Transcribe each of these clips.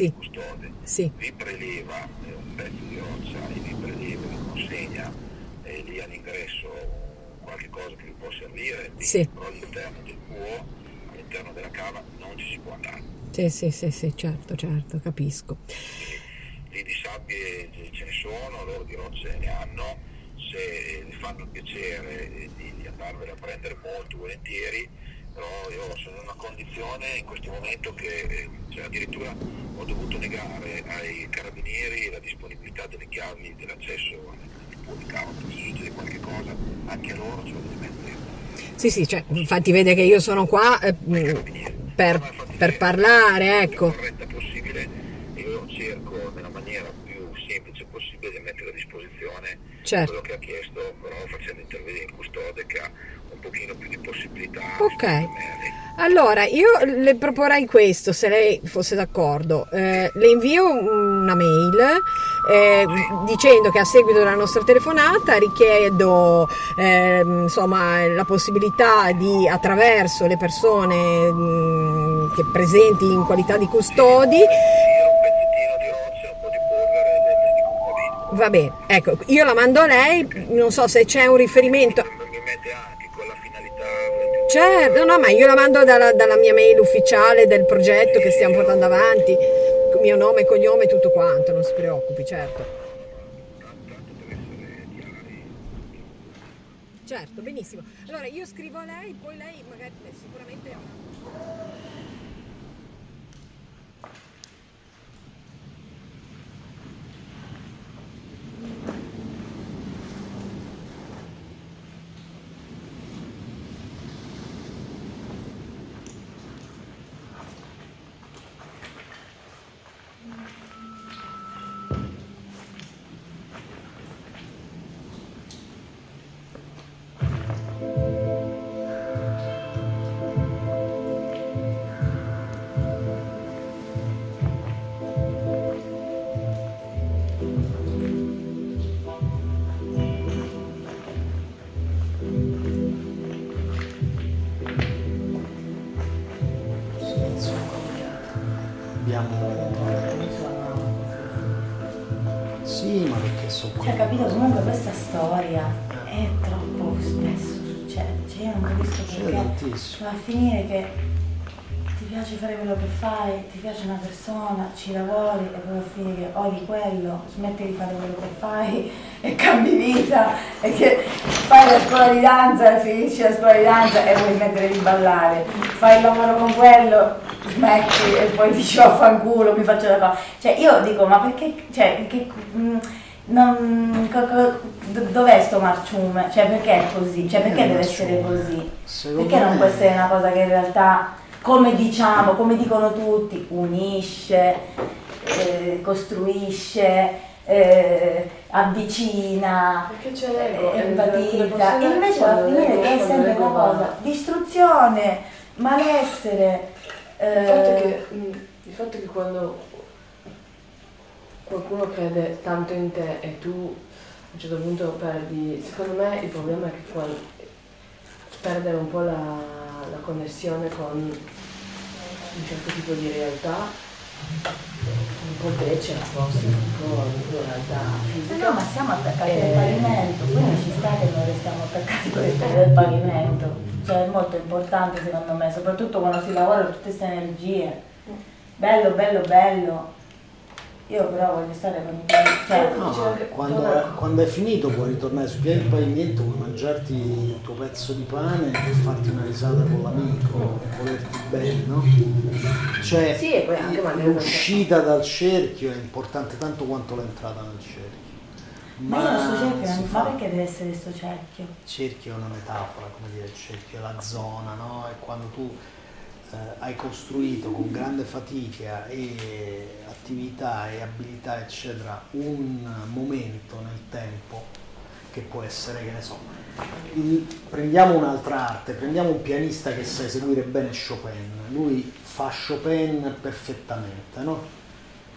Sì, custode sì, vi preleva eh, un pezzo di roccia e vi preleva, vi consegna eh, lì all'ingresso qualche cosa che vi può servire, Sì. però all'interno del può, all'interno della cava non ci si può andare. sì, sì, sì, sì, certo, certo, capisco. Lì di sabbie ce ne sono, loro di rocce ne hanno, se eh, vi fanno il piacere eh, di, di andarvele a prendere molto volentieri, però io sono in una condizione in questo momento che eh, cioè, addirittura ho dovuto negare ai carabinieri la disponibilità delle chiavi dell'accesso al perché se succede qualche cosa anche a loro ce lo deve mettere. Sì, sì, cioè, infatti vede che io sono qua eh, carabinieri. per, per parlare, ecco. corretta possibile, io cerco nella maniera più semplice possibile di mettere a disposizione Certo. quello che ha chiesto, però facendo intervenire il custode che ha pochino più di possibilità. Ok. Allora, io le proporrei questo, se lei fosse d'accordo. Eh, le invio una mail eh, dicendo che a seguito della nostra telefonata richiedo ehm, insomma, la possibilità di, attraverso le persone mh, che presenti in qualità di custodi, Io un pezzettino di roccia, un po' di polvere del medico va bene. va bene, ecco, io la mando a lei, non so se c'è un riferimento. Certo, no, ma io la mando dalla, dalla mia mail ufficiale del progetto che stiamo portando avanti, mio nome, cognome, tutto quanto, non si preoccupi, certo. Certo, benissimo. Allora io scrivo a lei, poi lei magari sicuramente... Abbiamo... Tantissimo. va a finire che ti piace fare quello che fai, ti piace una persona, ci lavori e poi a finire che odi quello, smetti di fare quello che fai e cambi vita e che fai la scuola di danza finisci la scuola di danza e vuoi smettere di ballare, fai il lavoro con quello, smetti e poi dici vaffanculo, mi faccio da qua. Cioè io dico ma perché, cioè, che, mm, non, co- co- do- dov'è sto marciume? Cioè perché è così? Cioè perché Eh, deve marciume. essere così? Secondo Perché non me- può essere una cosa che in realtà, come diciamo, come dicono tutti, unisce, eh, costruisce, eh, avvicina, Perché c'è l'ego, eh, e empatizza. persone Invece va a quando finire l'ego- che è sempre una cosa, distruzione, malessere. Il fatto, è eh, che, mm, il fatto è che quando qualcuno crede tanto in te e tu a un certo punto perdi, secondo me il problema è che quando perdere un po' la, la connessione con un certo tipo di realtà, un po' becera forse, un po' una realtà fisica. no, ma siamo attaccati al pavimento, quindi ci sta che noi restiamo attaccati al pavimento. Cioè è molto importante secondo me, soprattutto quando si lavora tutte queste energie. Bello, bello, bello. Io però voglio stare con i piedi. Cioè, No, quando, quando è finito puoi ritornare sui piedi pavimento, puoi mangiarti il tuo pezzo di pane e farti una risata con l'amico, volerti bene, no? Cioè, Sì, e poi anche magari- l'uscita dal cerchio è importante tanto quanto l'entrata nel cerchio. ma io non sto cerchio, ma fa- perché deve essere sto cerchio? Il cerchio è una metafora, come dire, il cerchio è la zona, no? È quando tu eh, hai costruito con grande fatica e attività e abilità, eccetera, un momento nel tempo che può essere, che ne so, prendiamo un'altra arte, prendiamo un pianista che sa eseguire bene Chopin, lui fa Chopin perfettamente, no?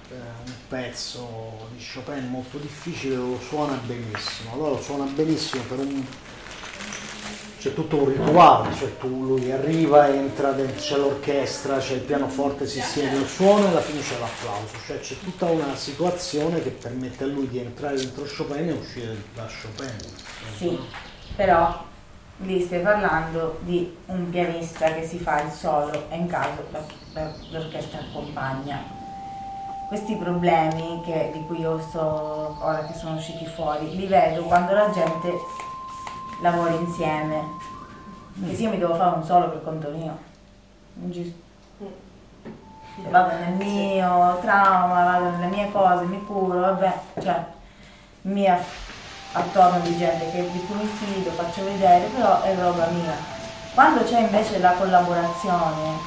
Eh, un pezzo di Chopin molto difficile lo suona benissimo, allora lo suona benissimo per un c'è tutto un rituale, cioè tu, lui arriva, entra, c'è l'orchestra, c'è il pianoforte, si siede, il suono e alla fine c'è l'applauso, cioè c'è tutta una situazione che permette a lui di entrare dentro Chopin e uscire da Chopin. Sì, però lì stai parlando di un pianista che si fa il solo e in caso l'orchestra accompagna. Questi problemi che, di cui io sto ora che sono usciti fuori, li vedo quando la gente lavora insieme. Perché se io mi devo fare un solo per conto mio, vado nel mio trauma, vado nelle mie cose, mi curo, vabbè, cioè mia attorno di gente che, di cui mi fido, faccio vedere, però è roba mia. Quando c'è invece la collaborazione,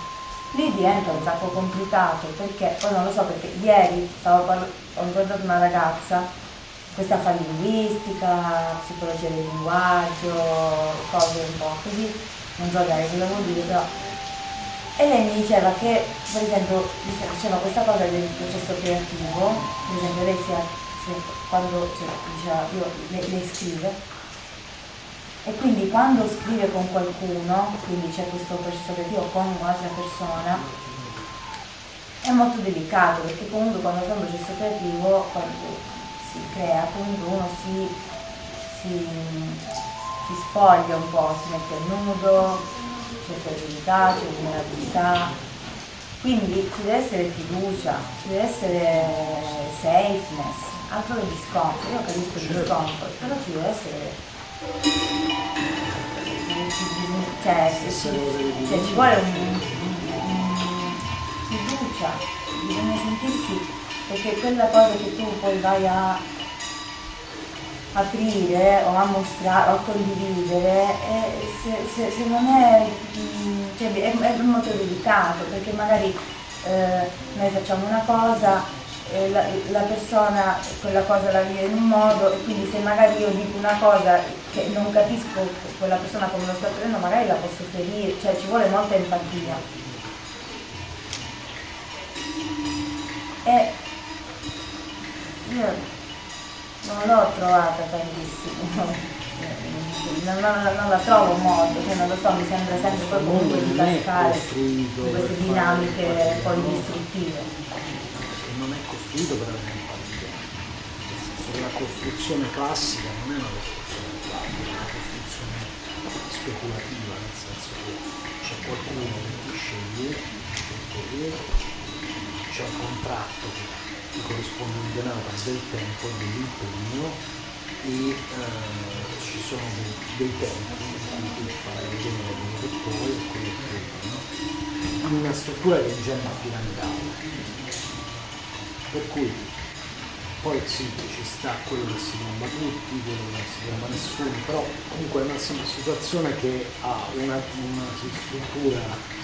lì diventa un sacco complicato perché, poi non lo so perché ieri stavo parla- ho incontrato una ragazza, questa fa linguistica, psicologia del linguaggio, cose un po' così, non so bene cosa vuol dire, però. E lei mi diceva che, per esempio, diceva questa cosa del processo creativo, per esempio lei si è quando cioè, diceva, io, le, le scrive. E quindi quando scrive con qualcuno, quindi c'è questo processo creativo con un'altra persona, è molto delicato perché comunque quando fa un processo creativo, quando si crea, comunque uno si, si, si spoglia un po', si mette a nudo, c'è fragilità, c'è vulnerabilità, quindi ci deve essere fiducia, ci deve essere safeness, altro che discomfort, io capisco il discomfort, però ci deve essere cioè, ci, cioè ci vuole un, un, fiducia, bisogna sentirsi perché quella cosa che tu poi vai a aprire o a mostrare o a condividere eh, se, se, se, non è, cioè, è, è molto delicato perché magari eh, noi facciamo una cosa eh, la, la, persona quella cosa la vive in un modo e quindi se magari io dico una cosa che non capisco quella persona come lo sta prendendo magari la posso ferire, cioè ci vuole molta empatia. E io non l'ho trovata tantissimo. Non, non, non, la trovo molto, cioè non lo so, mi sembra sempre proprio di cascare in queste dinamiche poi distruttive costruito per avere empatia. La costruzione classica non è una costruzione classica, è una costruzione speculativa, nel senso che c'è qualcuno che ti sceglie, c'è un contratto che ti corrisponde in denaro del tempo e dell'impegno e eh, ci sono dei, dei tempi in cui fare vedere quello che puoi e quello che puoi, in una struttura è già piramidale. Per cui poi sì, ci sta quello che si tromba tutti, quello che non si tromba nessuno, però comunque è una situazione che ha una, una struttura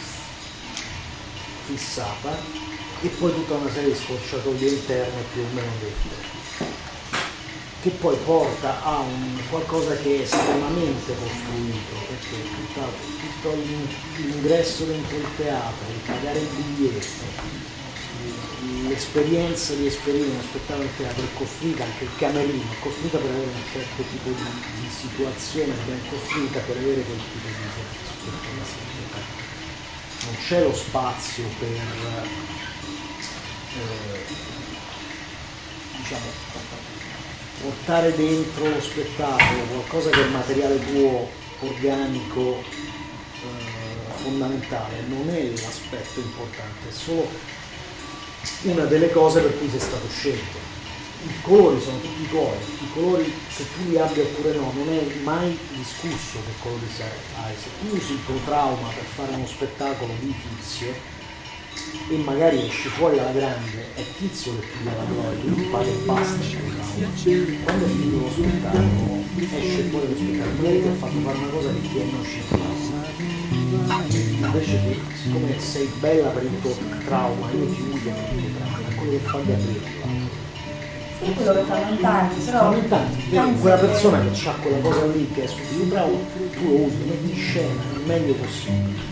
fissata e poi tutta una serie di scorciatoie interne più o meno dette, che poi porta a qualcosa che è estremamente costruito, perché tutta, tutto l'ingresso dentro il teatro, il pagare il biglietto, l'esperienza di esperire uno spettacolo in teatro è costruita, anche il camerino è costruita per avere un certo tipo di, di situazione, ben costruita per avere quel tipo di spettacolo. Non c'è lo spazio per eh, diciamo, portare dentro lo spettacolo qualcosa che è materiale tuo, organico, eh, fondamentale, non è l'aspetto importante, è solo una delle cose per cui sei stato scelto. I colori sono tutti tuoi, i colori se tu li abbia oppure no, non è mai discusso che colori hai. Se tu usi il tuo trauma per fare uno spettacolo di tizio e magari esci fuori alla grande, è tizio che ti dà la gloria, tu fai e basta. Quando è finito lo spettacolo, esce fuori lo spettacolo, magari ti ha fatto fare una cosa che ti è nociva invece che siccome sei bella per il tuo trauma io ti uso per il tuo trauma è quello che fa Gabriella sì, quello che fanno in tanti però tanti, quella persona che ha quella cosa lì che è sul trauma tu lo usi, metti in scena il meglio possibile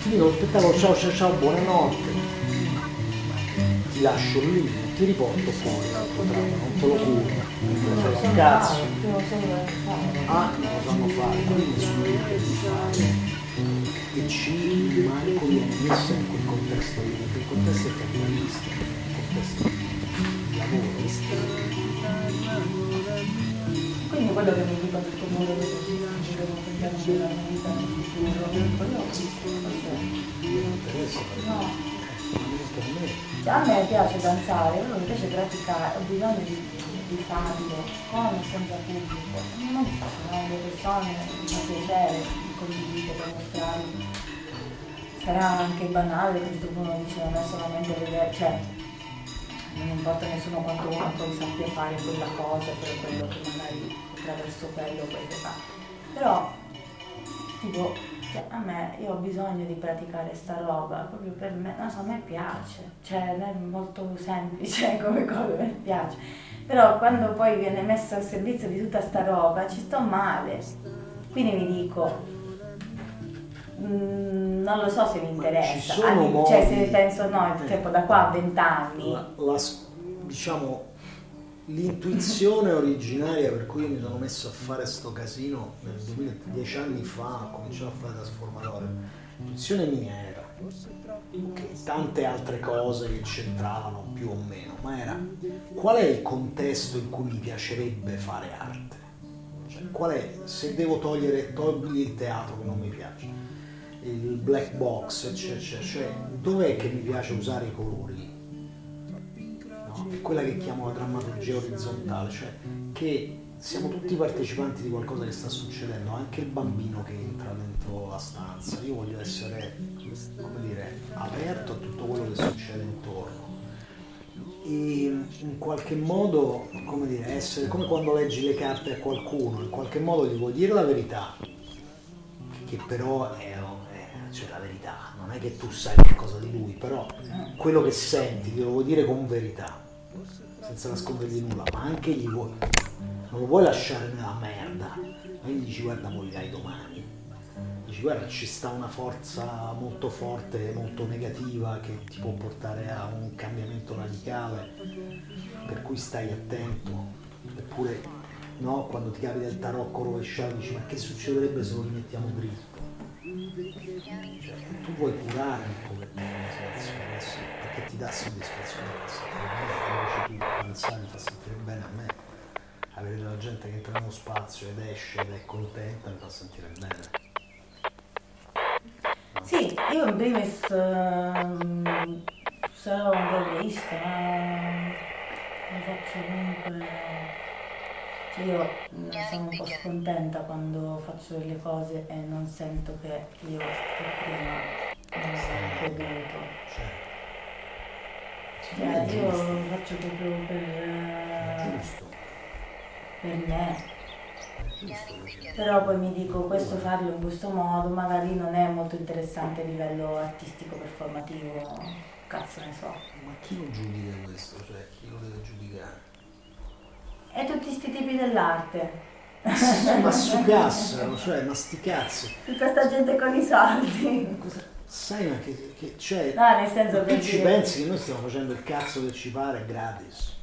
finito lo spettacolo ciao ciao ciao buonanotte. Ti lascio lì ti riporto fuori l'altro tram, non te lo curo, non te lo cazzo. Ah, non lo sanno fare, quindi sono che di fare. E ci manco viene messa in quel contesto lì, perché il contesto è capitalista, il contesto di lavoro. Quindi quello che mi dico a tutto il mondo che ci devo pensare della mia vita nel futuro, quello non per no. a me piace danzare, però mi piace praticare, ho bisogno di, di farlo con o senza pubblico. Non so, sono le persone, mi fa piacere, mi condivido per mostrarmi. Sarà anche banale perché uno dice non è solamente vedere, cioè non importa nessuno quanto uno poi sappia fare quella cosa per quello che magari attraverso quello poi si fa. Però tipo cioè, a me io ho bisogno di praticare sta roba proprio per me, non so, a me piace, cioè è molto semplice come cosa, a piace. Però quando poi viene messo al servizio di tutta sta roba ci sto male. Quindi mi dico, mm, non lo so se mi ci interessa, Anni- cioè se penso no, eh. tipo da qua a vent'anni. Diciamo, l'intuizione originaria per cui mi sono messo a fare sto casino nel 2000, dieci anni fa, ho cominciato a fare trasformatore, l'intuizione mia era che tante altre cose che c'entravano più o meno, ma era qual è il contesto in cui mi piacerebbe fare arte? Cioè, qual è, se devo togliere, togli il teatro che non mi piace, il black box, eccetera, eccetera, cioè dov'è che mi piace usare i colori? no? è quella che chiamo la drammaturgia orizzontale, cioè che siamo tutti partecipanti di qualcosa che sta succedendo, anche il bambino che entra dentro la stanza. Io voglio essere, come dire, aperto a tutto quello che succede intorno. E in qualche modo, come dire, essere come quando leggi le carte a qualcuno, in qualche modo gli vuoi dire la verità, che però è- cioè la verità, non è che tu sai qualcosa di lui, però quello che senti glielo vuoi dire con verità, senza nascondergli nulla, ma anche gli vuoi, non lo vuoi lasciare nella merda, ma gli dici guarda morirai domani, dici guarda ci sta una forza molto forte, molto negativa che ti può portare a un cambiamento radicale, per cui stai attento, eppure no, quando ti capita il tarocco rovesciato dici ma che succederebbe se lo rimettiamo dritto? Cioè, tu vuoi curare la situazione, sì, perché ti dà soddisfazione fa sentire bene, dici tu, pensare fa sentire bene a me. Avere della gente che entra nello spazio ed esce ed è contenta mi fa sentire bene. Sì, io in primis ehm, sarò un egoista, ma mi faccio comunque... Io mm, sono un po' scontenta quando faccio delle cose e non sento che io che prima non sono creduto. Cioè, io lo faccio proprio per, eh, per me. Però poi mi dico questo farlo in questo modo magari non è molto interessante a livello artistico performativo, cazzo ne so. Ma chi lo giudica questo? Cioè, chi lo deve giudicare? E tutti sti tipi dell'arte, ma su cazzo, cioè, ma sti cazzi. tutta sta gente con i soldi. Sai ma che, che c'è... No, nel senso tu ci dire- pensi che noi stiamo facendo il cazzo che ci pare gratis?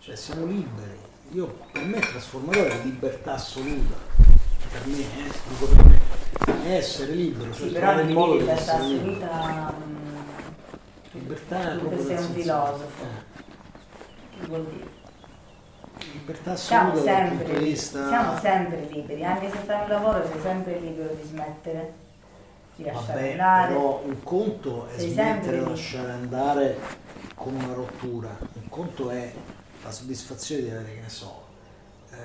Cioè siamo liberi. Io per me il trasformatore è libertà assoluta. Per me, eh, dico per me. È essere libero, cioè Sì, però il modo di libertà assoluta mm, Libertà è tu che sei un filosofo. eh, che vuol dire? Libertà Siamo assoluta punto sempre, vista... siamo sempre liberi, anche se fai un lavoro sei sempre libero di smettere, di lasciare Vabbè, andare. però un conto è Sei smettere di lasciare andare con una rottura, un conto è la soddisfazione di avere, che ne so, eh,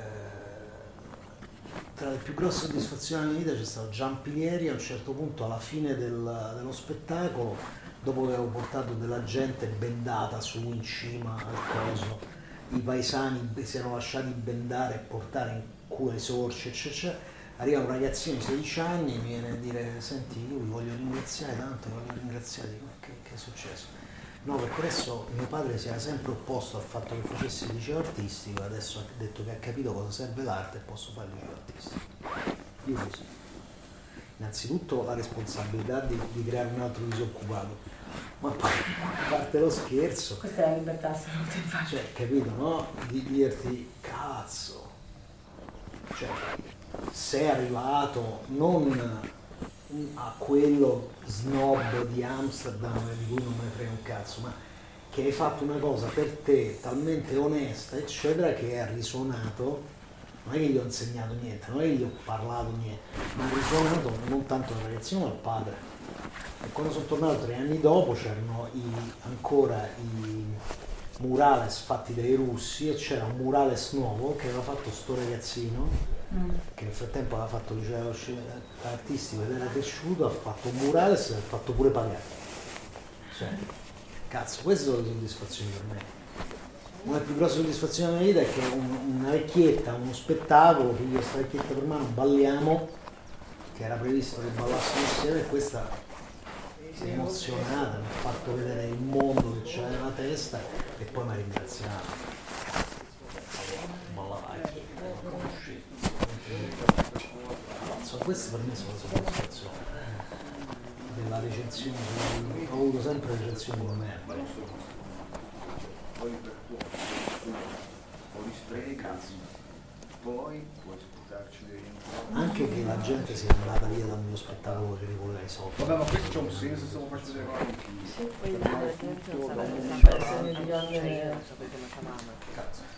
tra le più grosse soddisfazioni della mia vita c'è stato Giampilieri a un certo punto alla fine del- dello spettacolo, dopo che avevo portato della gente bendata su in cima al coso, i paesani si erano lasciati bendare e portare in cura i sorci, eccetera. Arriva un ragazzino di 16 anni e mi viene a dire, senti, io vi voglio ringraziare tanto, voglio ringraziare, dico, che, che è successo? No, perché adesso mio padre si era sempre opposto al fatto che facessi il liceo artistico, adesso ha detto che ha capito cosa serve l'arte e posso fare il liceo artistico. Io così. innanzitutto la responsabilità di, di creare un altro disoccupato, ma poi a parte lo scherzo, Questa è la libertà, te facile. cioè, capito, no? Di dirti, cazzo, cioè, sei arrivato non a quello snob di Amsterdam di cui non me ne frega un cazzo, ma che hai fatto una cosa per te talmente onesta, eccetera, che ha risuonato. Non è che gli ho insegnato niente, non è che gli ho parlato niente, ma ha risuonato non tanto al ragazzino ma al padre. E quando sono tornato tre anni dopo c'erano i- ancora i murales fatti dai russi e c'era un murales nuovo che aveva fatto sto ragazzino che nel frattempo aveva fatto il liceo sci- artistico ed era cresciuto, ha fatto un murales e ha fatto pure pagare. Cioè, cazzo, queste sono le soddisfazioni per me. Una più grosse soddisfazioni della mia vita è che un- una vecchietta, uno spettacolo, figlio sta vecchietta per mano, balliamo, che era previsto che ballassimo insieme e questa si è emozionata, mi ha fatto vedere il mondo che c'era nella testa e poi mi ha ringraziato. Ballavai, non conosci. Cazzo, queste per me sono le soddisfazioni. eh. Della recensione, ho avuto sempre recensioni di merda. poi per tuo poi spreca, poi. Anche che la gente sia andata via dal mio spettacolo che rivoleva i soldi. Vabbè, ma questo c'è un senso se lo faccio vedere anche Sì, poi la gente non.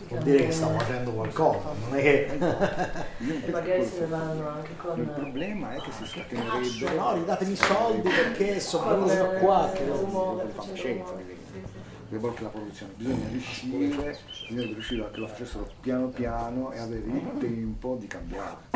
Vuol dire che stavo facendo qualcosa, non è che. E magari se ne vanno anche Il con... problema è che si scatenerebbe No, ridatemi i soldi perché sono qua. eh, Che... facendo fantascienza, rumore. che vuole che la produzione, bisogna riuscire, bisogna riuscire a che lo facessero piano piano e avere il tempo di cambiare.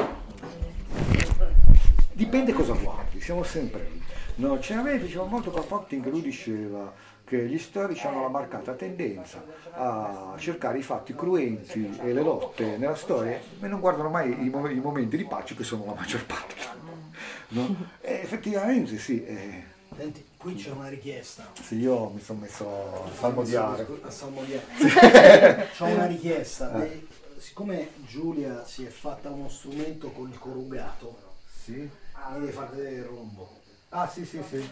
Dipende cosa guardi, siamo sempre lì. No, ce n'aveva diceva molto Kropotkin che lui diceva che gli storici hanno la marcata tendenza a cercare i fatti cruenti e le lotte nella storia e non guardano mai i, mo- i momenti di pace che sono la maggior parte. No? Effettivamente sì. eh, Senti, qui c'è una richiesta. sì, io mi sono messo a salmodiare. A salmodiare. C'ho una richiesta. Eh. Siccome Giulia si è fatta uno strumento con il corugato, Sì? mi devi far vedere il rombo. Ah sì sì sì.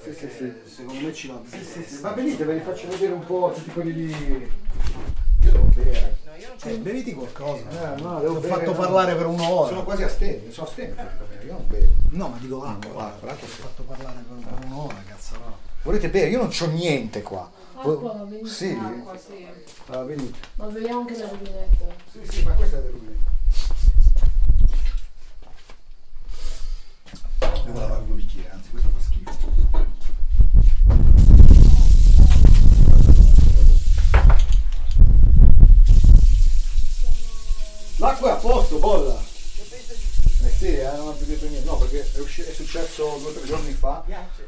Sì sì sì. Secondo me ci va bene. Sì, sì, Va venite, ve li faccio vedere un po' tutti quelli lì. Io devo bere. Eh, beviti qualcosa. Eh, no, Ti devo ho bere, fatto no. parlare per un'ora. Sono quasi astemio, sono astemio praticamente, io non bevo. No, ma dico l'acqua. No, l'acqua, l'acqua Ti ho sì. fatto parlare per, per un'ora, cazzo no. Volete bere? Io non c'ho niente qua. Acqua, bene. Sì. Acqua, sì. Ah. Ma beviamo anche dal rubinetto. Sì, sì, ma questa è del rubinetto. Devo lavare due bicchieri, anzi questo fa schifo. L'acqua è a posto, bolla! Eh sì, eh, non ha più detto niente. No, perché è, usci- è successo due o tre giorni fa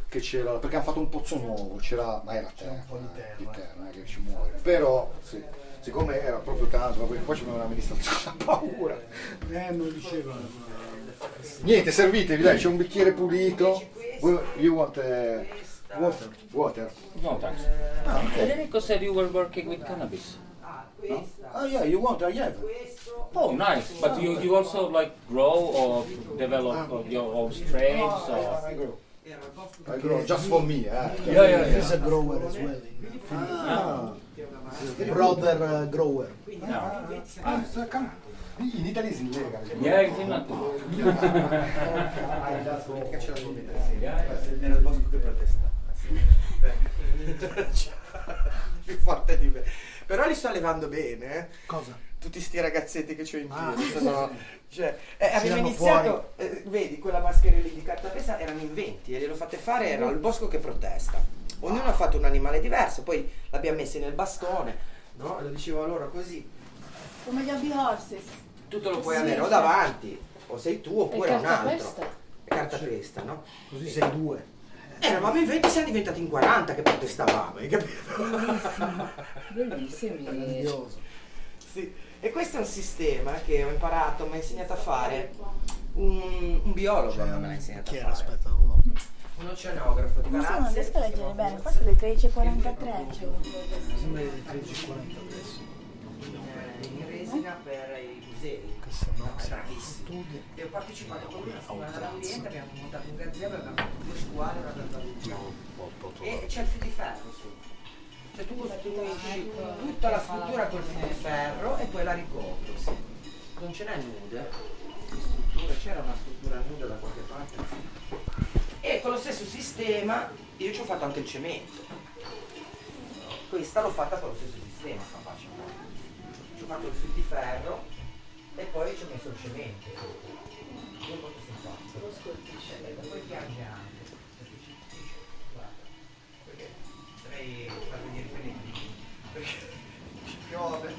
che c'era, perché hanno fatto un pozzo nuovo, c'era, ma era terra, un po' di eh, terra. di terra, non è che ci muore. Però, sì, siccome era proprio tanto, poi c'è un'amministrazione ha paura. Eh, me lo diceva. Niente, servitevi, dai, c'è un bicchiere pulito. You want eh, water? Water. No, thanks. Ah, ok. Federico said you were working with cannabis. Oh yeah, you want, I have. Oh, nice. But you, you also like grow or develop uh, your own strains or... I grow. I grow, just for me, eh. Yeah, yeah, yeah. He's a grower as well. Ah, Brother uh, grower. yeah. ah, so come- in Italy is illegal. Yeah, in Finland too. Era il bosco che protesta. Più forte di me. Però li sto levando bene, eh. Cosa? Tutti sti ragazzetti che c'ho in Ah, giro. sì, sono- cioè, eh, abbiamo iniziato, eh, vedi, quella maschera lì di cartapesta erano inventi e glielo fate fare, era il bosco che protesta. Ognuno ha fatto un animale diverso, poi l'abbiamo messo nel bastone, no? Lo dicevo loro così. Come gli hobby horses. Tutto lo puoi Sì, avere o sì. davanti, o sei tu, oppure un altro. cartapesta. È cartapesta, no? Così sei due. Eh, Eravamo in 20, siamo diventati in 40 che protestavamo, hai capito? Bellissimi. Grandioso. Sì. E questo è un sistema che ho imparato, mi ha insegnato a fare un, un biologo me l'ha insegnato Chi a era? fare. Aspetta, no. Un oceanografo di so, non riesco a leggere bene, forse le 13.43. Sembra di 13.40 adesso. Eh, in resina per i musei. Questa No, bravissimo. E ho partecipato con lui una settimana all'ambiente, abbiamo montato un gazebo, abbiamo fatto due squadre e una tartaruga. E c'è il fil di ferro su. Cioè tu costruisci tutta la struttura col fil di ferro e poi la ricopri. sì. Non ce n'è nude. Di struttura, c'era una struttura nuda da qualche parte. E con lo stesso sistema io ci ho fatto anche il cemento. Questa l'ho fatta con lo stesso sistema, sta faccia. Ci ho fatto il fil di ferro e poi ci ho messo il cemento. È molto simpatico. Lo scolpisce. E poi piange anche. Perché ci dice, guarda, perché dovrei far venire i peli Perché ci piove.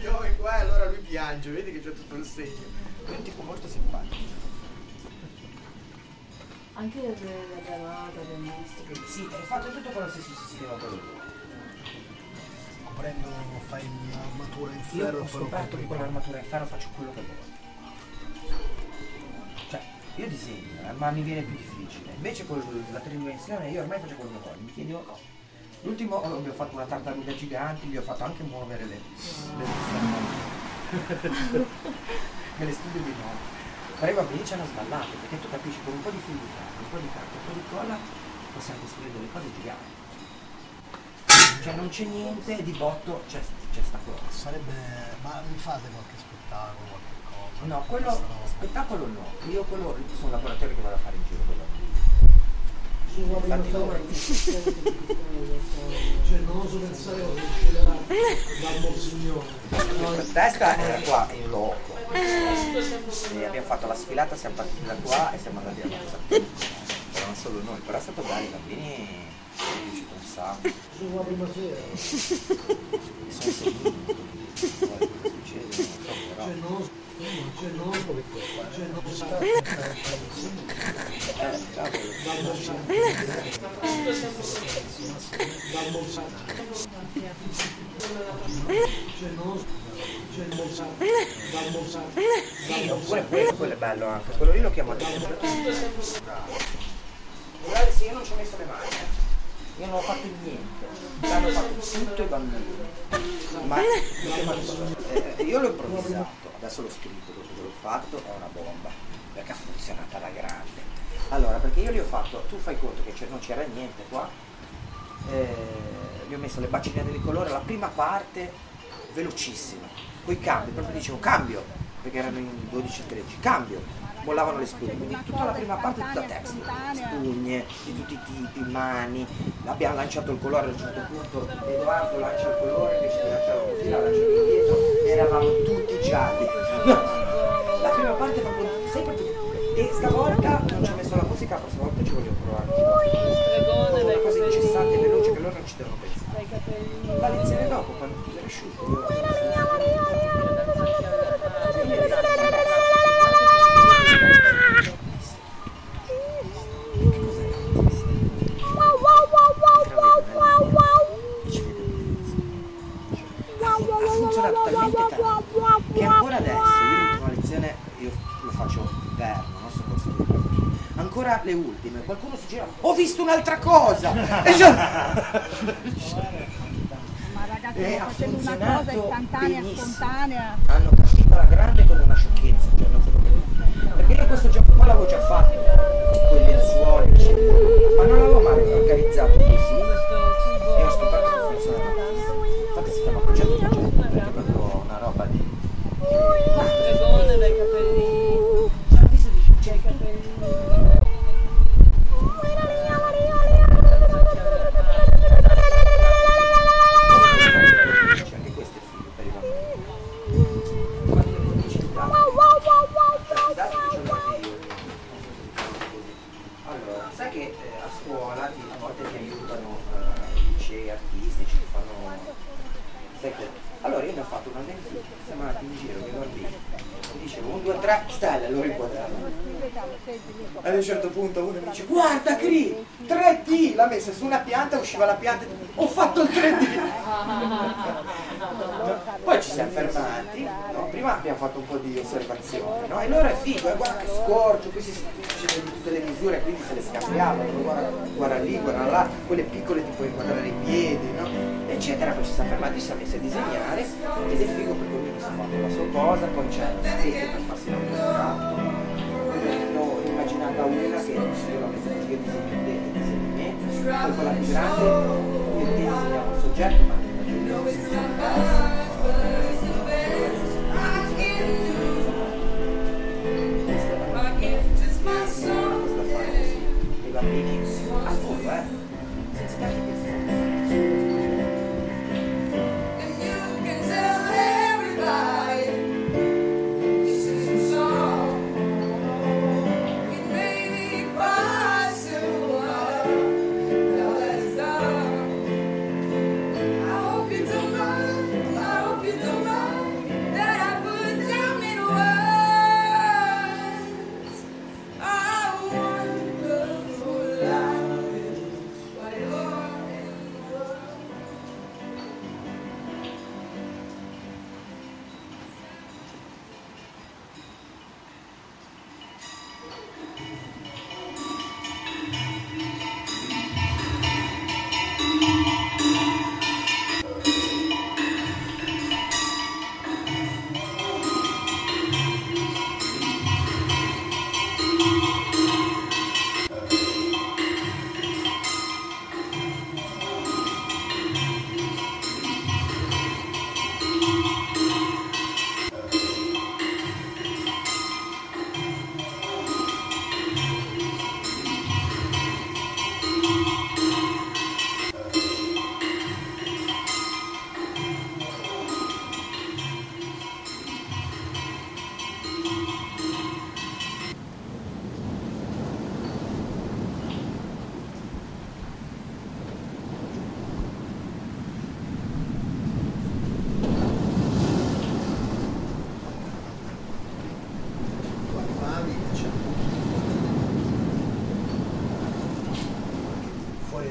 piove qua e allora lui piange, vedi che c'è tutto il segno. È un tipo molto simpatico. Anche le granate, le mistiche. Sì, hai fatto tutto con lo stesso sistema per lui. Prendo, fai un'armatura in Io ferro ho poi lo scoperto che con l'armatura in ferro faccio quello che voglio. Cioè, io disegno, eh, ma mi viene più difficile. Invece con la tridimensione io ormai faccio quello che voglio, mi chiedi oh, no. L'ultimo oh, gli ho fatto una tartaruga gigante, gli ho fatto anche muovere le, le Me le studio di nuovo. Però i bambini ci hanno sballato, perché tu capisci con un po' di di ferro, un po' di carta, un po' di colla, possiamo costruire delle cose giganti. Cioè non c'è niente, di botto c'è, c'è sta cosa. Sarebbe. Ma mi fate qualche spettacolo, qualche cosa? No, quello roba. spettacolo no, io quello sono un lavoratore che vado a fare in giro bambini. Infatti Cioè, non oso pensare cosa succederà dal Monsignore. testa era qua in loco. E abbiamo fatto la sfilata, siamo partiti da qua e siamo andati a casa. Erano solo noi, però è stato bello, i bambini sacco. Sono la prima sera. Sono cosa succede? Non so. Cioè, non oso che. Eh. Dal Monsignore. Sì, oppure quello, è bello anche, quello lì lo chiamo Guardate, sì, io non ci ho messo le mani, eh. Io non ho fatto niente, l'hanno fatto tutto i bambini. Ma eh, io l'ho improvvisato, adesso l'ho scritto dopo che l'ho fatto, è una bomba, perché ha funzionato alla grande. Allora, perché io gli ho fatto, tu fai conto che non c'era niente qua, eh, gli ho messo le baccinelle di colore, la prima parte velocissima, poi cambio, proprio dicevo cambio, perché erano in 12 e 13, cambio, mollavano le spugne, quindi tutta la prima parte tutta text, spugne di tutti i tipi, mani, abbiamo lanciato il colore a un certo punto, Edoardo lancia il colore, invece di lanciarlo così l'ha lanciato indietro, eravamo tutti gialli. La prima parte proprio, sei proprio, e stavolta non ci ho messo la musica, la prossima volta ci voglio provare. Una cosa incessante e veloce che loro non ci devono pensare. La lezione dopo, quando tu sei asciutto, si gira, ho visto un'altra cosa! E io- Ma ragazzi, Eh, facendo una cosa istantanea, benissimo. spontanea. hanno capito la grande come una sciocchezza, cioè. Perché io questo gioco qua l'avevo già fatto, inquadrare i piedi, no? eccetera, poi ci siamo fermati, ci siamo messi a disegnare ed è figo perché ognuno si è fatto la sua cosa, poi c'è lo skate per farsi l'autoritratto, l'ho immaginata una che la metto io disegno te, te disegni me, poi quella più grande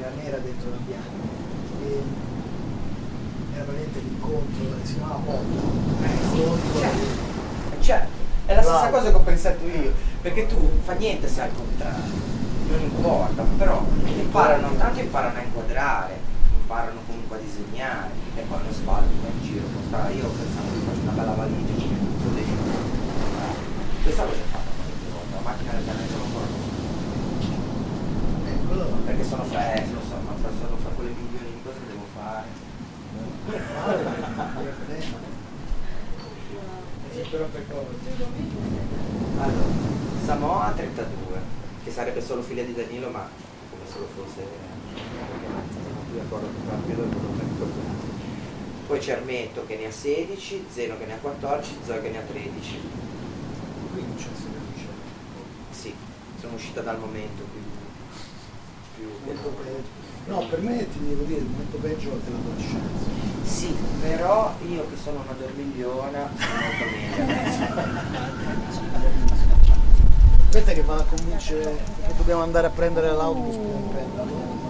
era nera dentro la bianca e era praticamente l'incontro si chiamava l'incontro Eh, Certo, è la stessa cosa che ho pensato io, perché tu fa niente se al contrario, non importa, però imparano, tanto imparano a inquadrare, imparano comunque a disegnare e poi non sbaglio in giro, sta- io pensavo che faccio una bella valigia, ci metto tutto dentro. Questa l'ho già fatta qualche volta, la macchina del pianeta non ancora perché sono fresco, sono fra quelle cose che devo fare. cosa Allora, Samoa 32, che sarebbe solo figlia di Danilo, ma come se lo fosse più d'accordo con Fabio ricordare. Poi c'è Ermetto che ne ha 16, Zeno che ne ha 14, Zoe che ne ha 13. quindi c'è sempre Sì, sono uscita dal momento quindi più no per me ti devo dire il momento peggio è l'adolescenza Sì, però io che sono una dormigliona sono molto meglio. aspetta che vado a convincere che dobbiamo andare a prendere l'autobus per prenderlo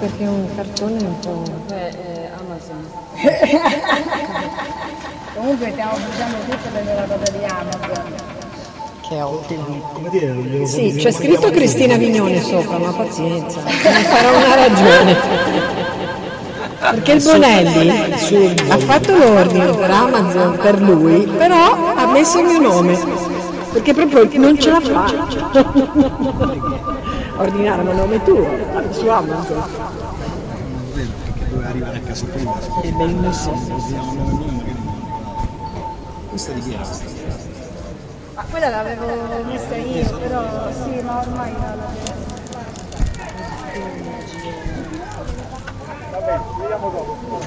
perché un cartone è un po'. Eh, eh, Amazon. Comunque stiamo usando tutte le loro cose di Amazon. Che ottimo. come dire Sì, c'è scritto Cristina Vignone sopra, ma pazienza, ne farà una ragione. Perché il Bonelli ha fatto l'ordine per Amazon per lui, però ha messo il mio nome, perché proprio non ce la fa. Ordinare a nome tuo su Amazon. perché doveva arrivare a casa prima È bellissimo. questa di chi era? Ma quella l'avevo messa io, però sì, ma ormai la ci vediamo dopo.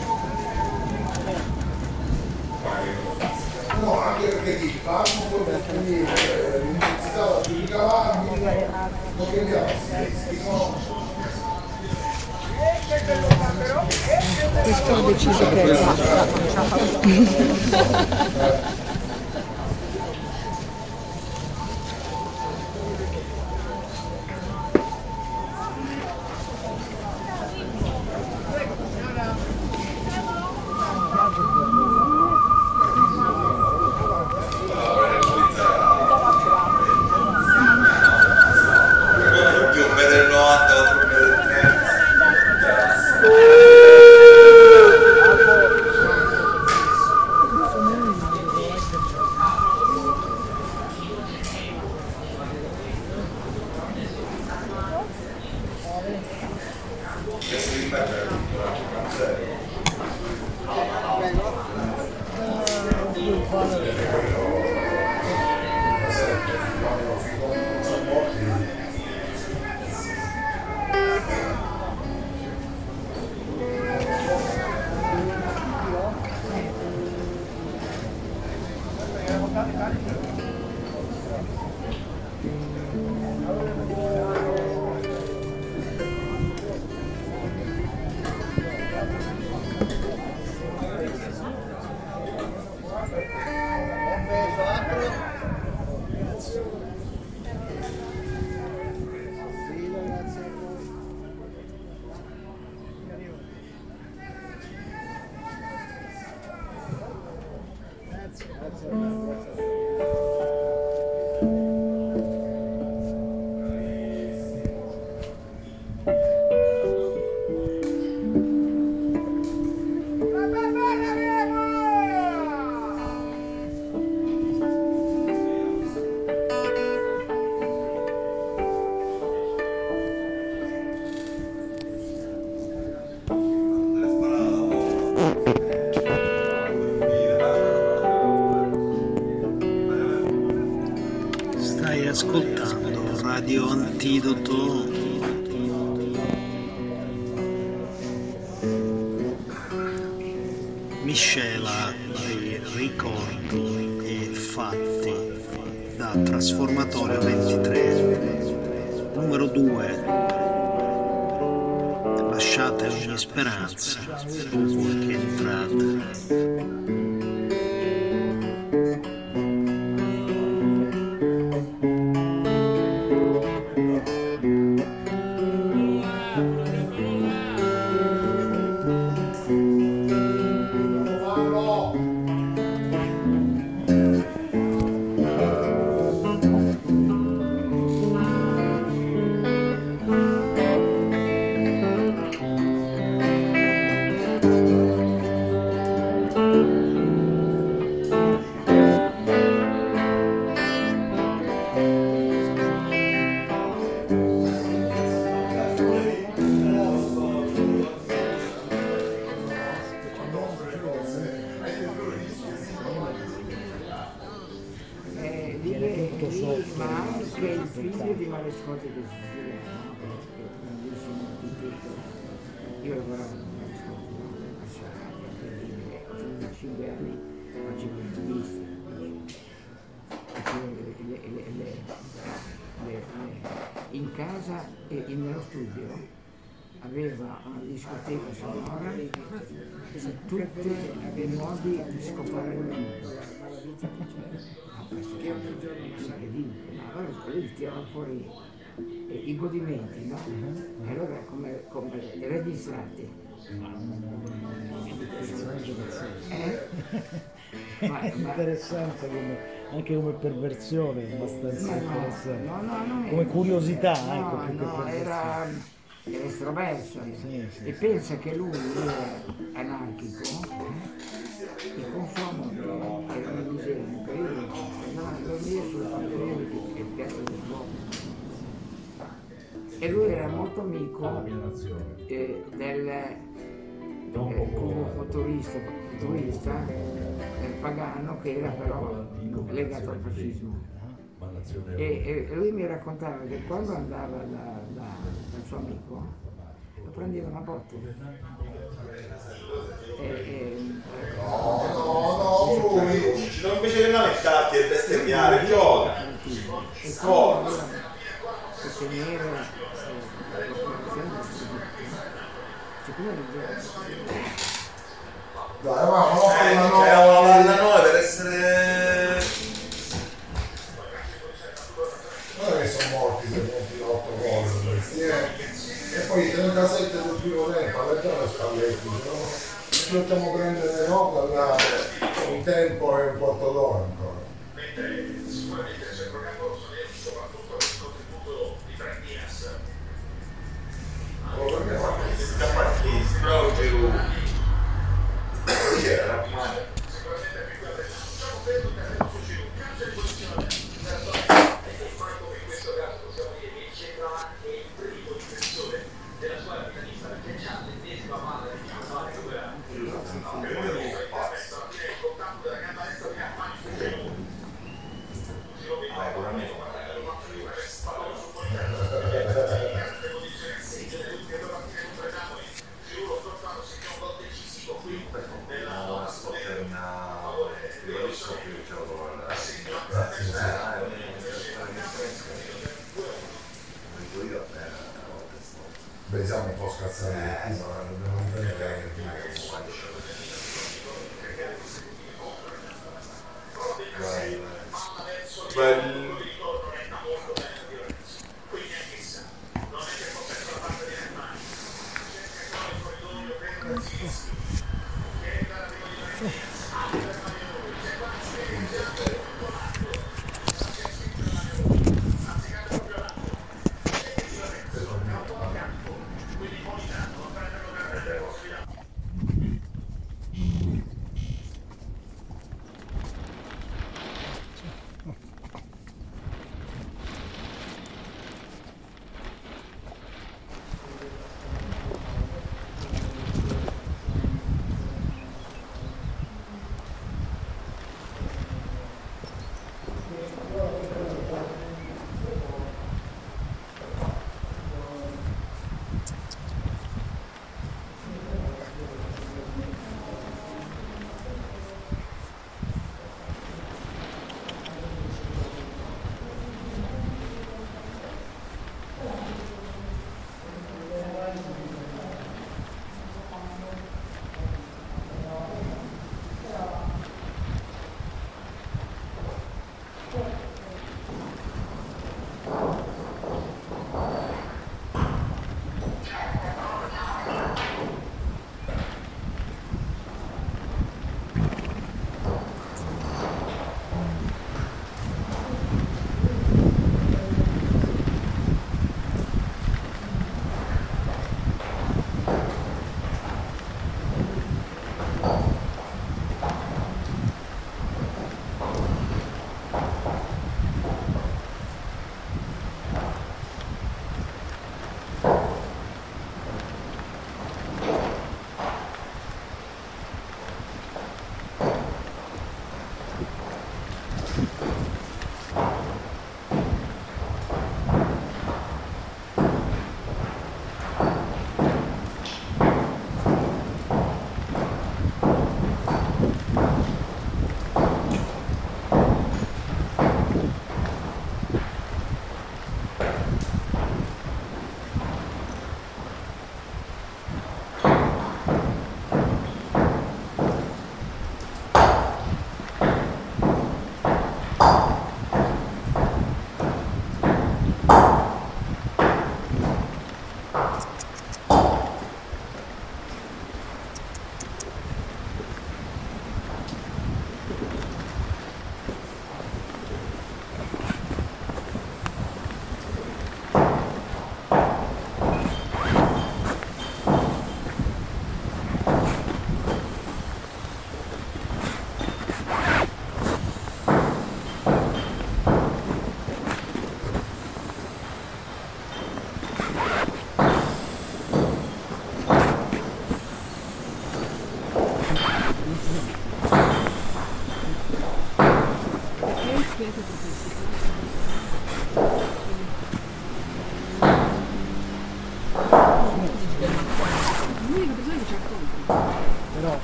No, anche perché ti parlo poi per finire l'università di cavalli, non che andiamo, Questo ho ma anche il figlio di Marescotti che si scrive, no? Che è grandissimo architetto. Io lavoravo con Marescotti? A Sarabia, per dire, ho 25 anni, facevo interviste, facevo le- le- le- in casa e in- nello studio aveva una discoteca sonora su tutti i modi di scopare la musica. Ah, questo è incredibile, ma allora lui tirava fuori eh, i godimenti, no? E allora come, come registrati. Eh? Ma- È ma- interessante come, anche come perversione, abbastanza No, no, interessante. no, no, non è- come curiosità, no, ecco, più che no, perversione. era, era estroverso Sì, sì, e pensa che lui era anarchico e con sua moglie era un disegno che io andava a dormire sulle pantoline che che piazza del Duomo e lui era molto amico eh, del eh, come futurista, futurista eh, pagano che era però legato al fascismo. E, e lui mi raccontava che quando andava da- da- dal suo amico lo prendeva una botte E, e, No, no, no, lui. Non invece che lamentarti e bestemmiare, gioca. quindi sostenere eh, la Dai, ma no, Eh, no, cioè, no, una palla 9 per essere... Non è che sono morti se 8 gol E poi 37 del primo tempo, alle già le spalletti, no? Ci facciamo prendere no, quella, un tempo e un quarto d'ora ancora. Oh, perché fa questo?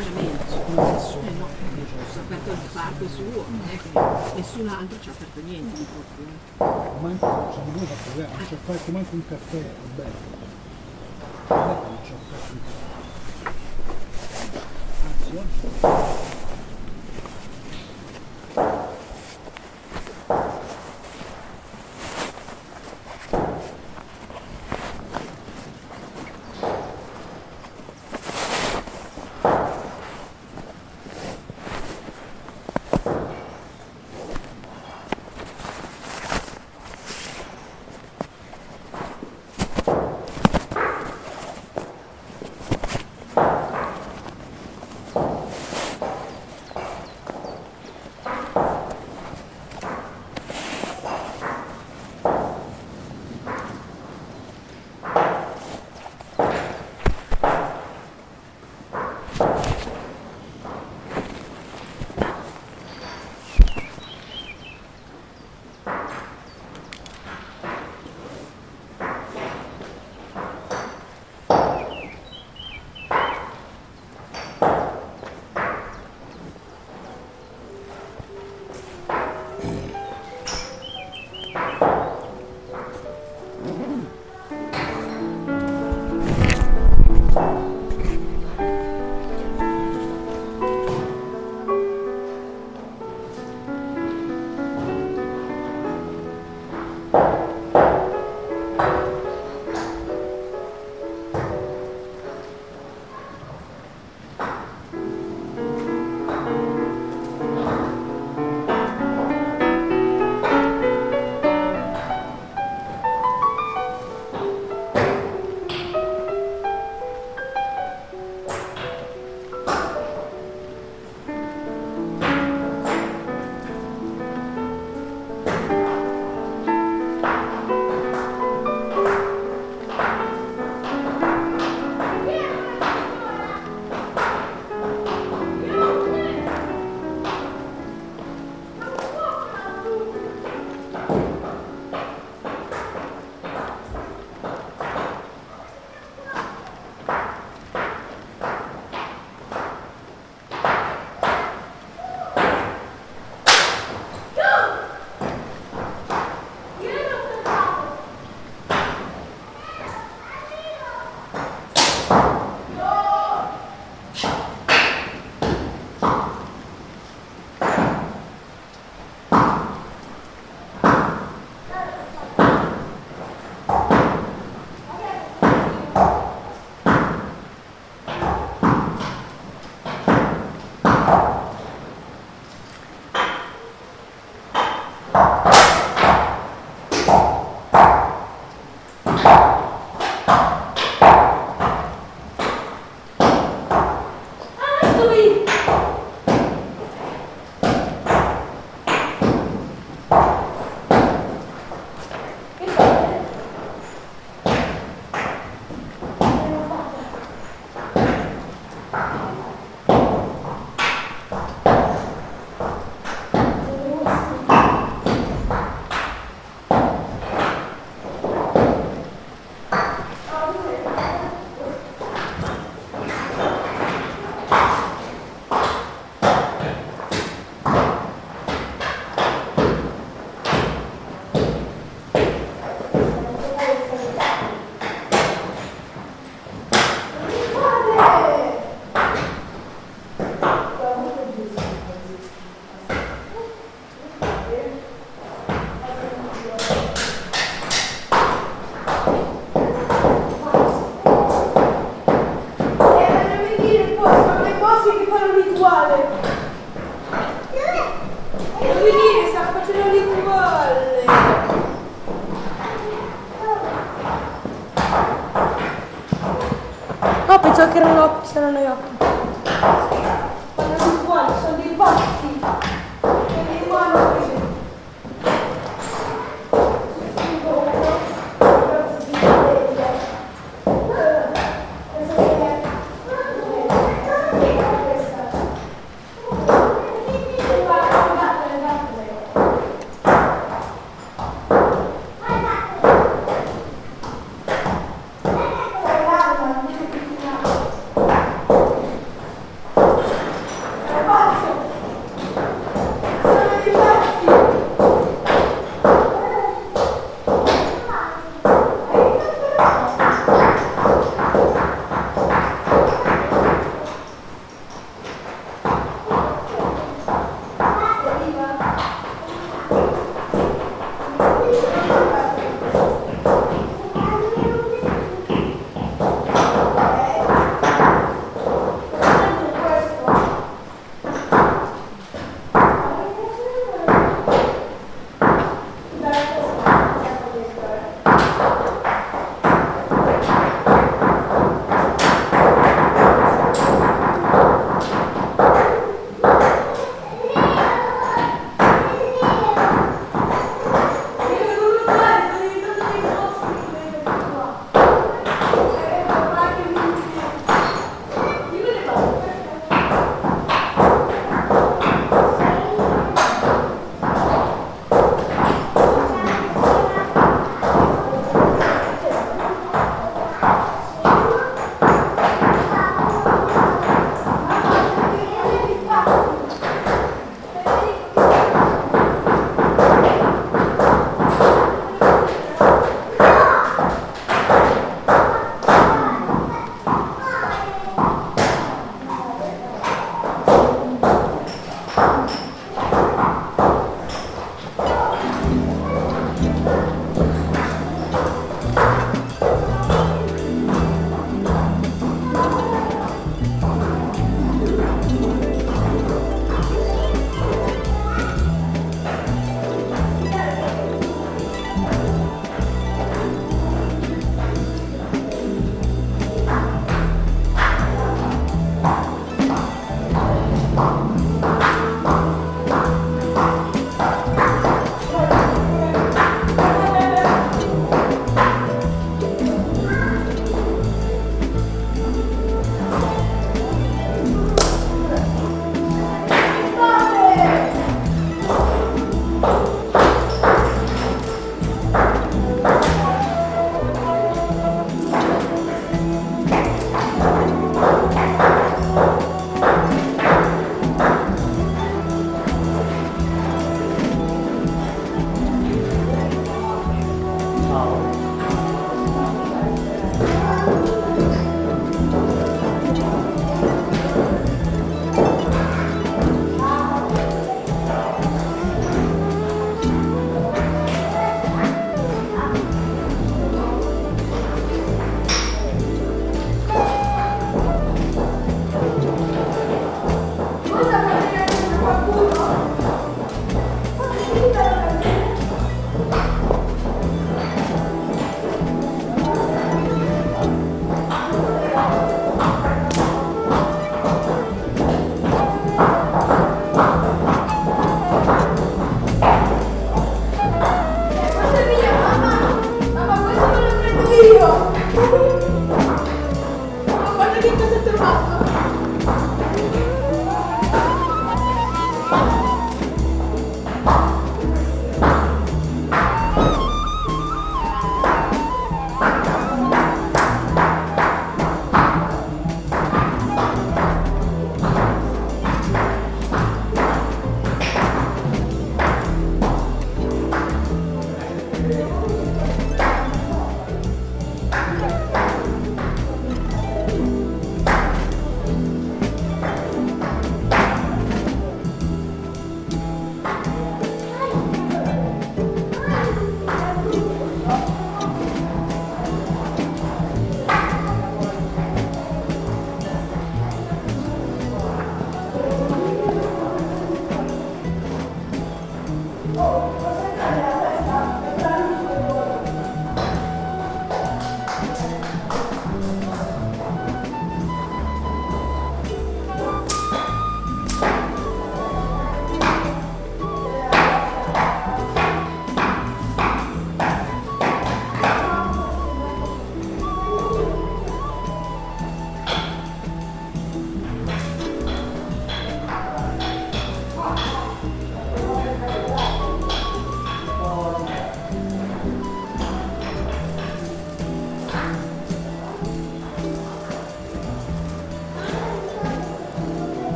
veramente su nessuno no, ci ha aperto il parco suo, ecco, nessun altro ci ha aperto niente di proprio. Manca c'è ah. di nuovo a non fatto manco un caffè, bello. Non c'è fatto un caffè. Anzi, oggi.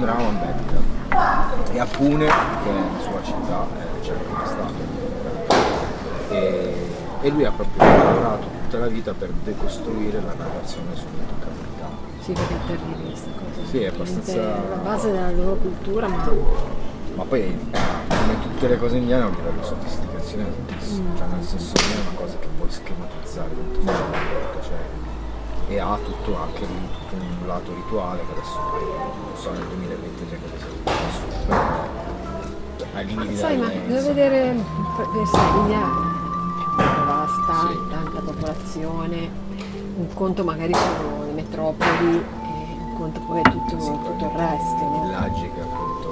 È Bim Rawan e a Pune, che è la sua città, eh, c'è anche stato. E, e lui ha proprio lavorato tutta la vita per decostruire la narrazione sull'intoccabilità. Sì, perché è terribile questa cosa. Sì, è abbastanza- Veramente La base della loro cultura, ma Ma poi come tutte le cose indiane ha un livello di sofisticazione altissimo, Mm. cioè nel senso non è una cosa che puoi schematizzare molto facilmente, cioè, e ha tutto anche lì, tutto un lato rituale che adesso non so nel 2023 cosa sia però ai limiti sai, ma devo vedere per Sardegna vasta, tanta popolazione, un conto magari sono le metropoli e un conto poi è tutto, tutto il resto. no? villaggi che appunto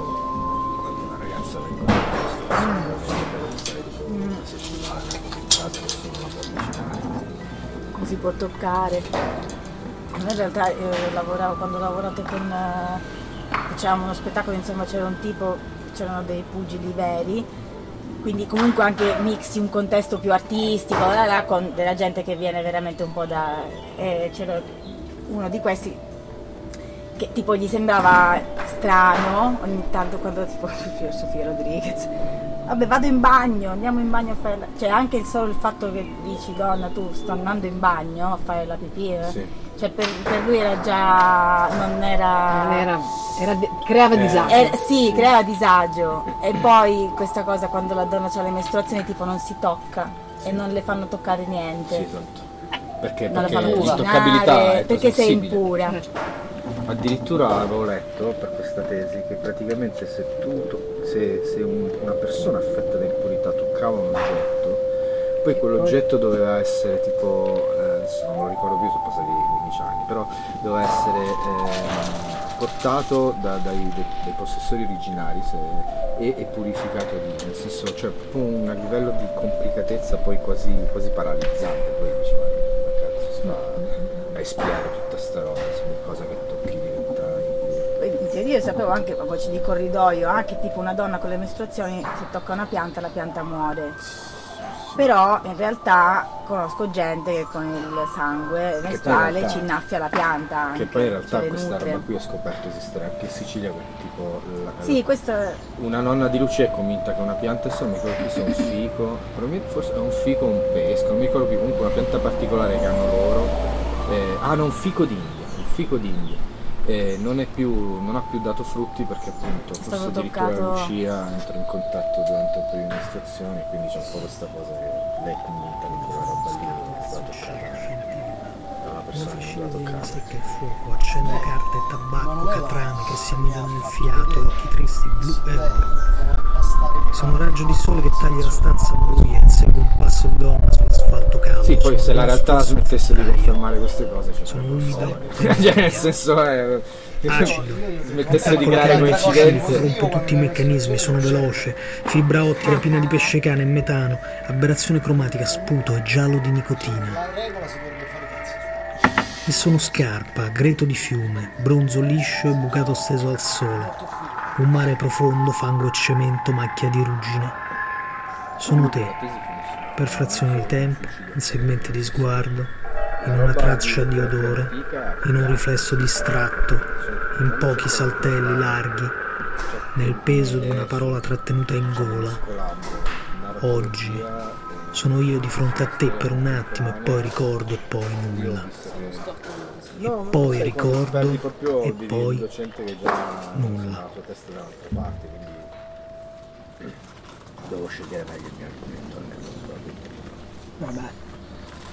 quando una ragazza vengono in questo deve stare tipo una settimana si può toccare. In realtà io lavoravo, quando ho lavorato con eh, diciamo, uno spettacolo, insomma c'era un tipo, c'erano dei pugili veri, quindi comunque anche mixi un contesto più artistico, là, là, con della gente che viene veramente un po' da... e c'era uno di questi che tipo gli sembrava strano ogni tanto quando tipo Sofia Rodriguez. Vabbè, vado in bagno, andiamo in bagno a fare la... Cioè anche il solo il fatto che dici donna tu sto andando in bagno a fare la pipì. eh. Sì. Cioè per, per lui era già. non era. Non era- era- creava disagio. Eh, sì, creava disagio. E poi questa cosa quando la donna ha le mestruazioni tipo non si tocca e non le fanno toccare niente. Sì, esatto. Perché, Non la perché fanno l'intoccabilità cucinare, è perché sei sensibile. impura. Addirittura avevo letto per questa tesi che praticamente se tu se, se un- una persona affetta da impurità toccava un oggetto, poi quell'oggetto doveva essere tipo, eh, non lo ricordo più, sono passati 15 anni, però doveva essere eh, portato da- dai, dai- dai possessori originari se- e, e purificato lì, nel senso, cioè proprio un livello di complicatezza poi quasi, quasi paralizzante, poi dici ma cazzo si fa a espiare io sapevo anche a voce di corridoio, anche tipo una donna con le mestruazioni, se tocca una pianta la pianta muore. Però in realtà conosco gente che con il sangue mestruale realtà- ci innaffia la pianta. Che anche, poi in realtà cioè questa nutre. roba qui ho scoperto esistere anche in Sicilia, perché tipo la- Sì, questo una nonna di Lucia è convinta che una pianta, è un fico, forse è un fico o un pesco, non mi ricordo più, comunque una pianta particolare che hanno loro. eh, ah no, un fico d'India, un fico d'India. Eh, non, è più, non ha più dato frutti perché appunto forse stato addirittura toccato- Lucia entra in contatto durante il periodo di amministrazione quindi c'è un po' questa cosa che lei è convinta che quella roba lì è stata toccata da una persona che non l'ha toccata secca il fuoco, accende carta e tabacco, catrame che si annidano nel fiato, occhi tristi, blu e oro. Sono un raggio di sole che taglia la stanza buia, insegue un passo di donna sull'asfalto caldo. Sì, poi se la realtà smettesse di confermare queste cose, cioè, Sono favore. cioè, nel senso, eh, acido. smettesse di Ecco creare coincidenze. Corrompo tutti i meccanismi, sono veloce, fibra ottica piena di pesce cane e metano, aberrazione cromatica, sputo e giallo di nicotina. E sono scarpa, greto di fiume, bronzo liscio e bucato steso al sole. Un mare profondo, fango e cemento, macchia di ruggine. Sono te, per frazioni di tempo, in segmenti di sguardo, in una traccia di odore, in un riflesso distratto, in pochi saltelli larghi, nel peso di una parola trattenuta in gola. Oggi sono io di fronte a te per un attimo e poi ricordo e poi nulla. E poi ricordo e poi nulla. la sua testa da un'altra parte, quindi devo scegliere meglio il mio argomento. Vabbè.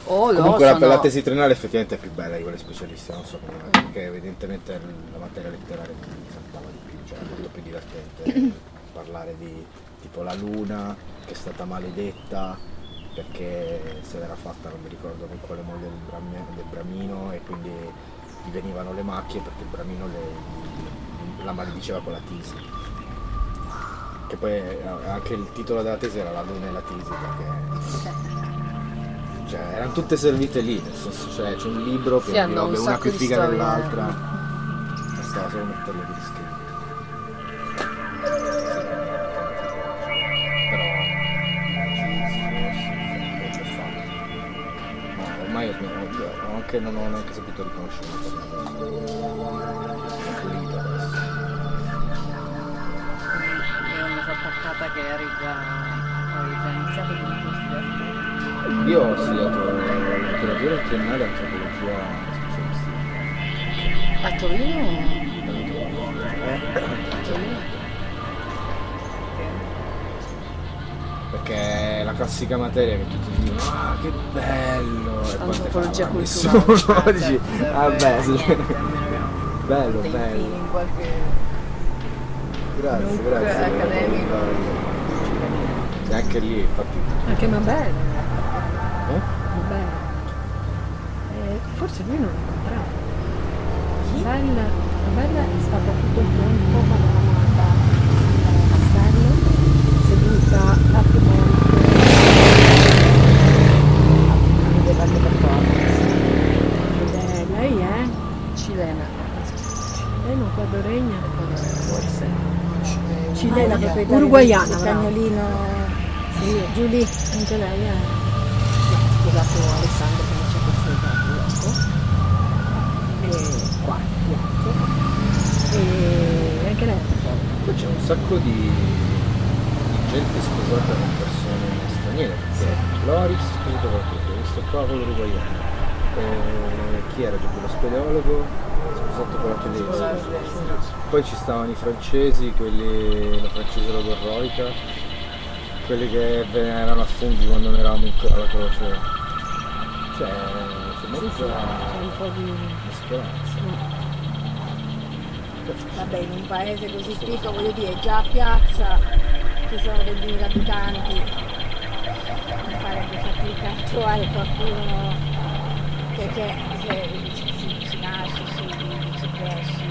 Oh, no, Comunque la, sono- la tesi triennale effettivamente è più bella di quelle specialiste, non so come perché evidentemente la materia letteraria mi saltava di più, cioè è molto più divertente parlare di tipo la luna che è stata maledetta perché se l'era fatta non mi ricordo con quale modo del, bramia- del bramino e quindi gli venivano le macchie perché il bramino le- la malediceva con la tisi. Che poi eh, anche il titolo della tesi era La luna e la tisi perché cioè, erano tutte servite lì, nel senso, cioè, c'è un libro che Sì, robe un una più figa storie. dell'altra, bastava solo metterle di scritto. Ormai ho anche, non ho neanche saputo riconoscere attaccata che eri già, avevi già iniziato con i corsi di arte. Io ho studiato letteratura triennale e antropologia specialistica. A Torino? Perché è la classica materia che tutti dicono ah che bello e poi te Antropologia culturale. nessuno dici certo, vabbè sì. niente, bello bello fili in qualche grazie grazie accademico. E anche lì infatti Anche Mabel. Eh? Mabel. Eh, forse lui non l'ha incontrato. Mabel, Mabel è stata tutto il tempo eravamo andati al castello, seduta a Piemonte a vedere le performance. Ed è- lei è cilena. Forse. Cilena, Ah, proprietaria del brava. cagnolino Sì, Giulia. anche lei è. Ha sposato Alessandro che non c'è questo dopo. E qua, bianco. E anche lei. Poi c'è un sacco di gente sposata con persone straniere, perché Loris sposato con tutti, questo qua con l'uruguaiano. Eh, chi era già quello speleologo? Sposato con la tedesca. Poi ci stavano i francesi, quelli, la francese logorroica, quelli che erano a funghi quando non eravamo alla croce. Cioè, c'è Marisa C'è un po' di... una speranza. Vabbè, in un paese così piccolo, voglio dire, già a piazza ci sono 20.000 abitanti, mi farebbe fatica a trovare qualcuno che se, si, si, nasce, si si cresce.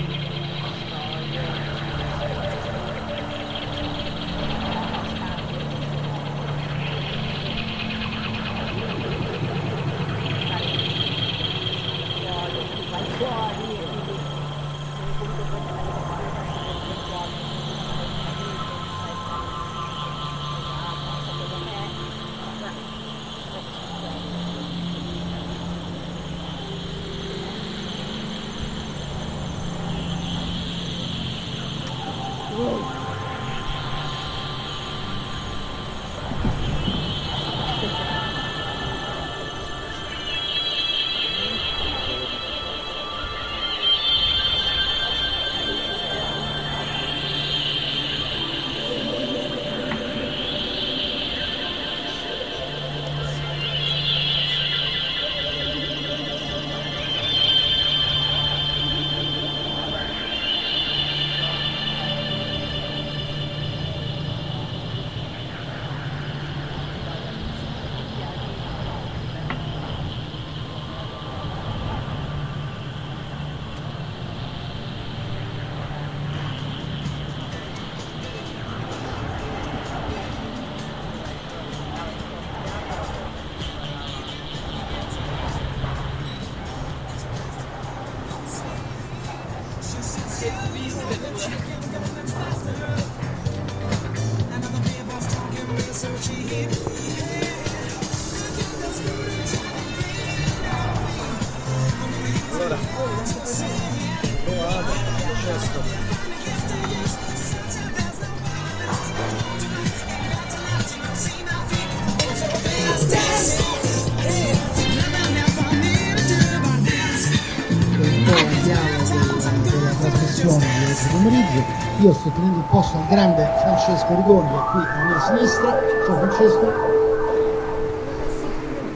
Io sto tenendo il posto al grande Francesco Rigoglio qui alla mia sinistra. Ciao Francesco.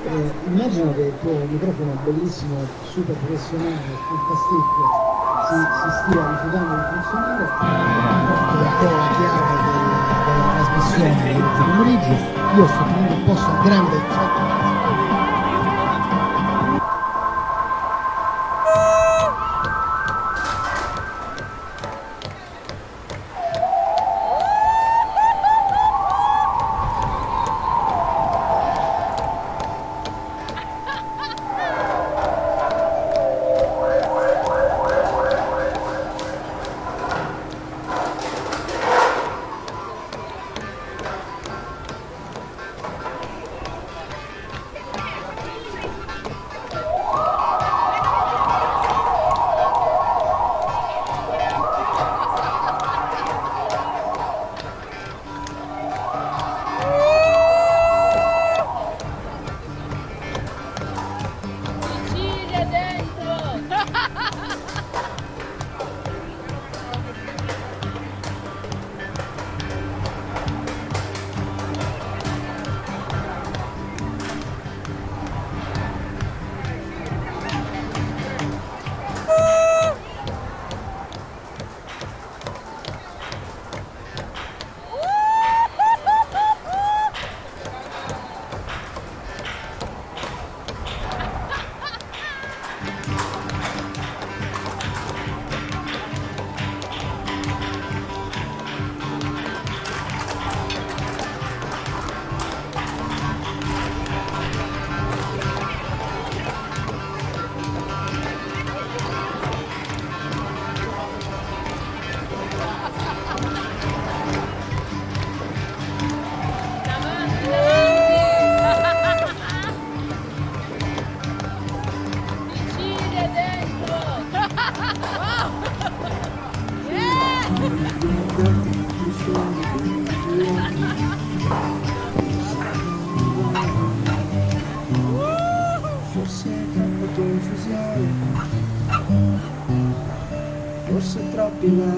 Eh, immagino che il tuo microfono bellissimo, super professionale, fantastico, si, si stia rifiutando di funzionare. È un po' la chiave del- della trasmissione oggi pomeriggio. Io sto tenendo il posto al grande Francesco.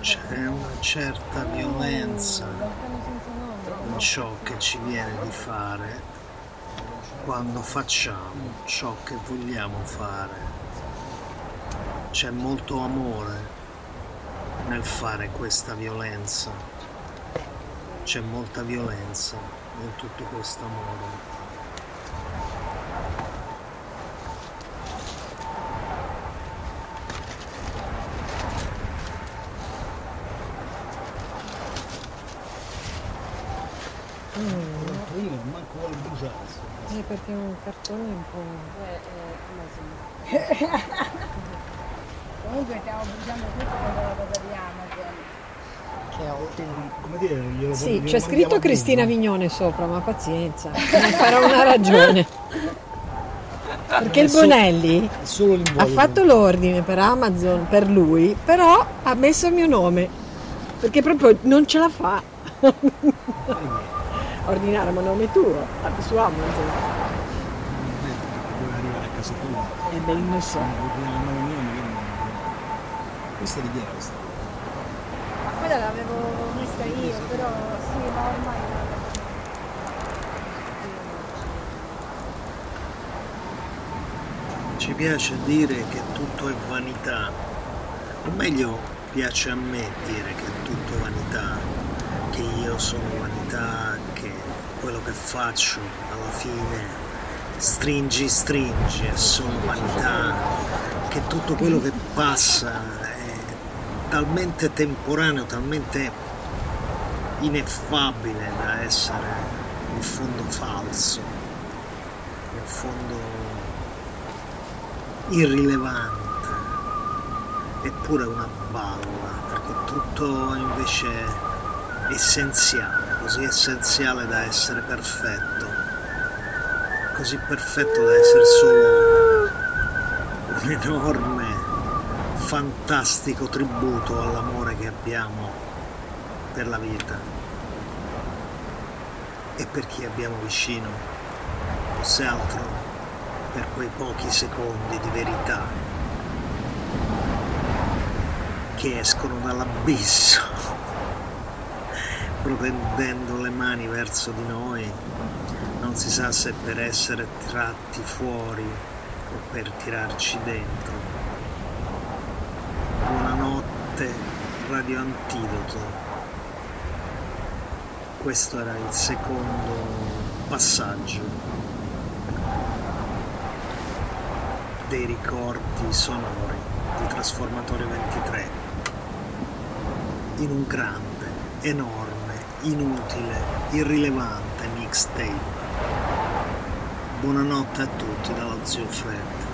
C'è una certa violenza in ciò che ci viene di fare quando facciamo ciò che vogliamo fare. C'è molto amore nel fare questa violenza. C'è molta violenza in tutto questo amore. Mm. Io manco vuole bruciarsi. Eh, perché un cartone è un po'. Comunque stiamo bruciando tutto con la cosa di Amazon. Come dire, glielo Sì, glielo c'è scritto Cristina prima. Vignone sopra, ma pazienza, ne farà una ragione. Perché il Bonelli ha fatto l'ordine per Amazon per lui, però ha messo il mio nome, perché proprio non ce la fa. Ordinare a nome tuo, su Amazon. Deve arrivare a casa lo so. Questa è di chi è questa? Ma quella l'avevo messa io, però sì, ma ormai Ci piace dire che tutto è vanità, o meglio piace a me dire che è tutto vanità, che io sono vanità, che quello che faccio alla fine stringi stringi è solo vanità, che tutto quello che passa è talmente temporaneo, talmente ineffabile da essere in fondo falso, in fondo irrilevante, eppure una balla, perché tutto invece essenziale, così essenziale da essere perfetto, così perfetto da essere solo un enorme, fantastico tributo all'amore che abbiamo per la vita e per chi abbiamo vicino, o se altro per quei pochi secondi di verità che escono dall'abisso, protendendo le mani verso di noi, non si sa se per essere tratti fuori o per tirarci dentro. Buonanotte, Radio Antidoto. Questo era il secondo passaggio dei ricordi sonori di Trasformatore 23 in un grande, enorme, inutile, irrilevante mixtape. Buonanotte a tutti dallo zio Fred.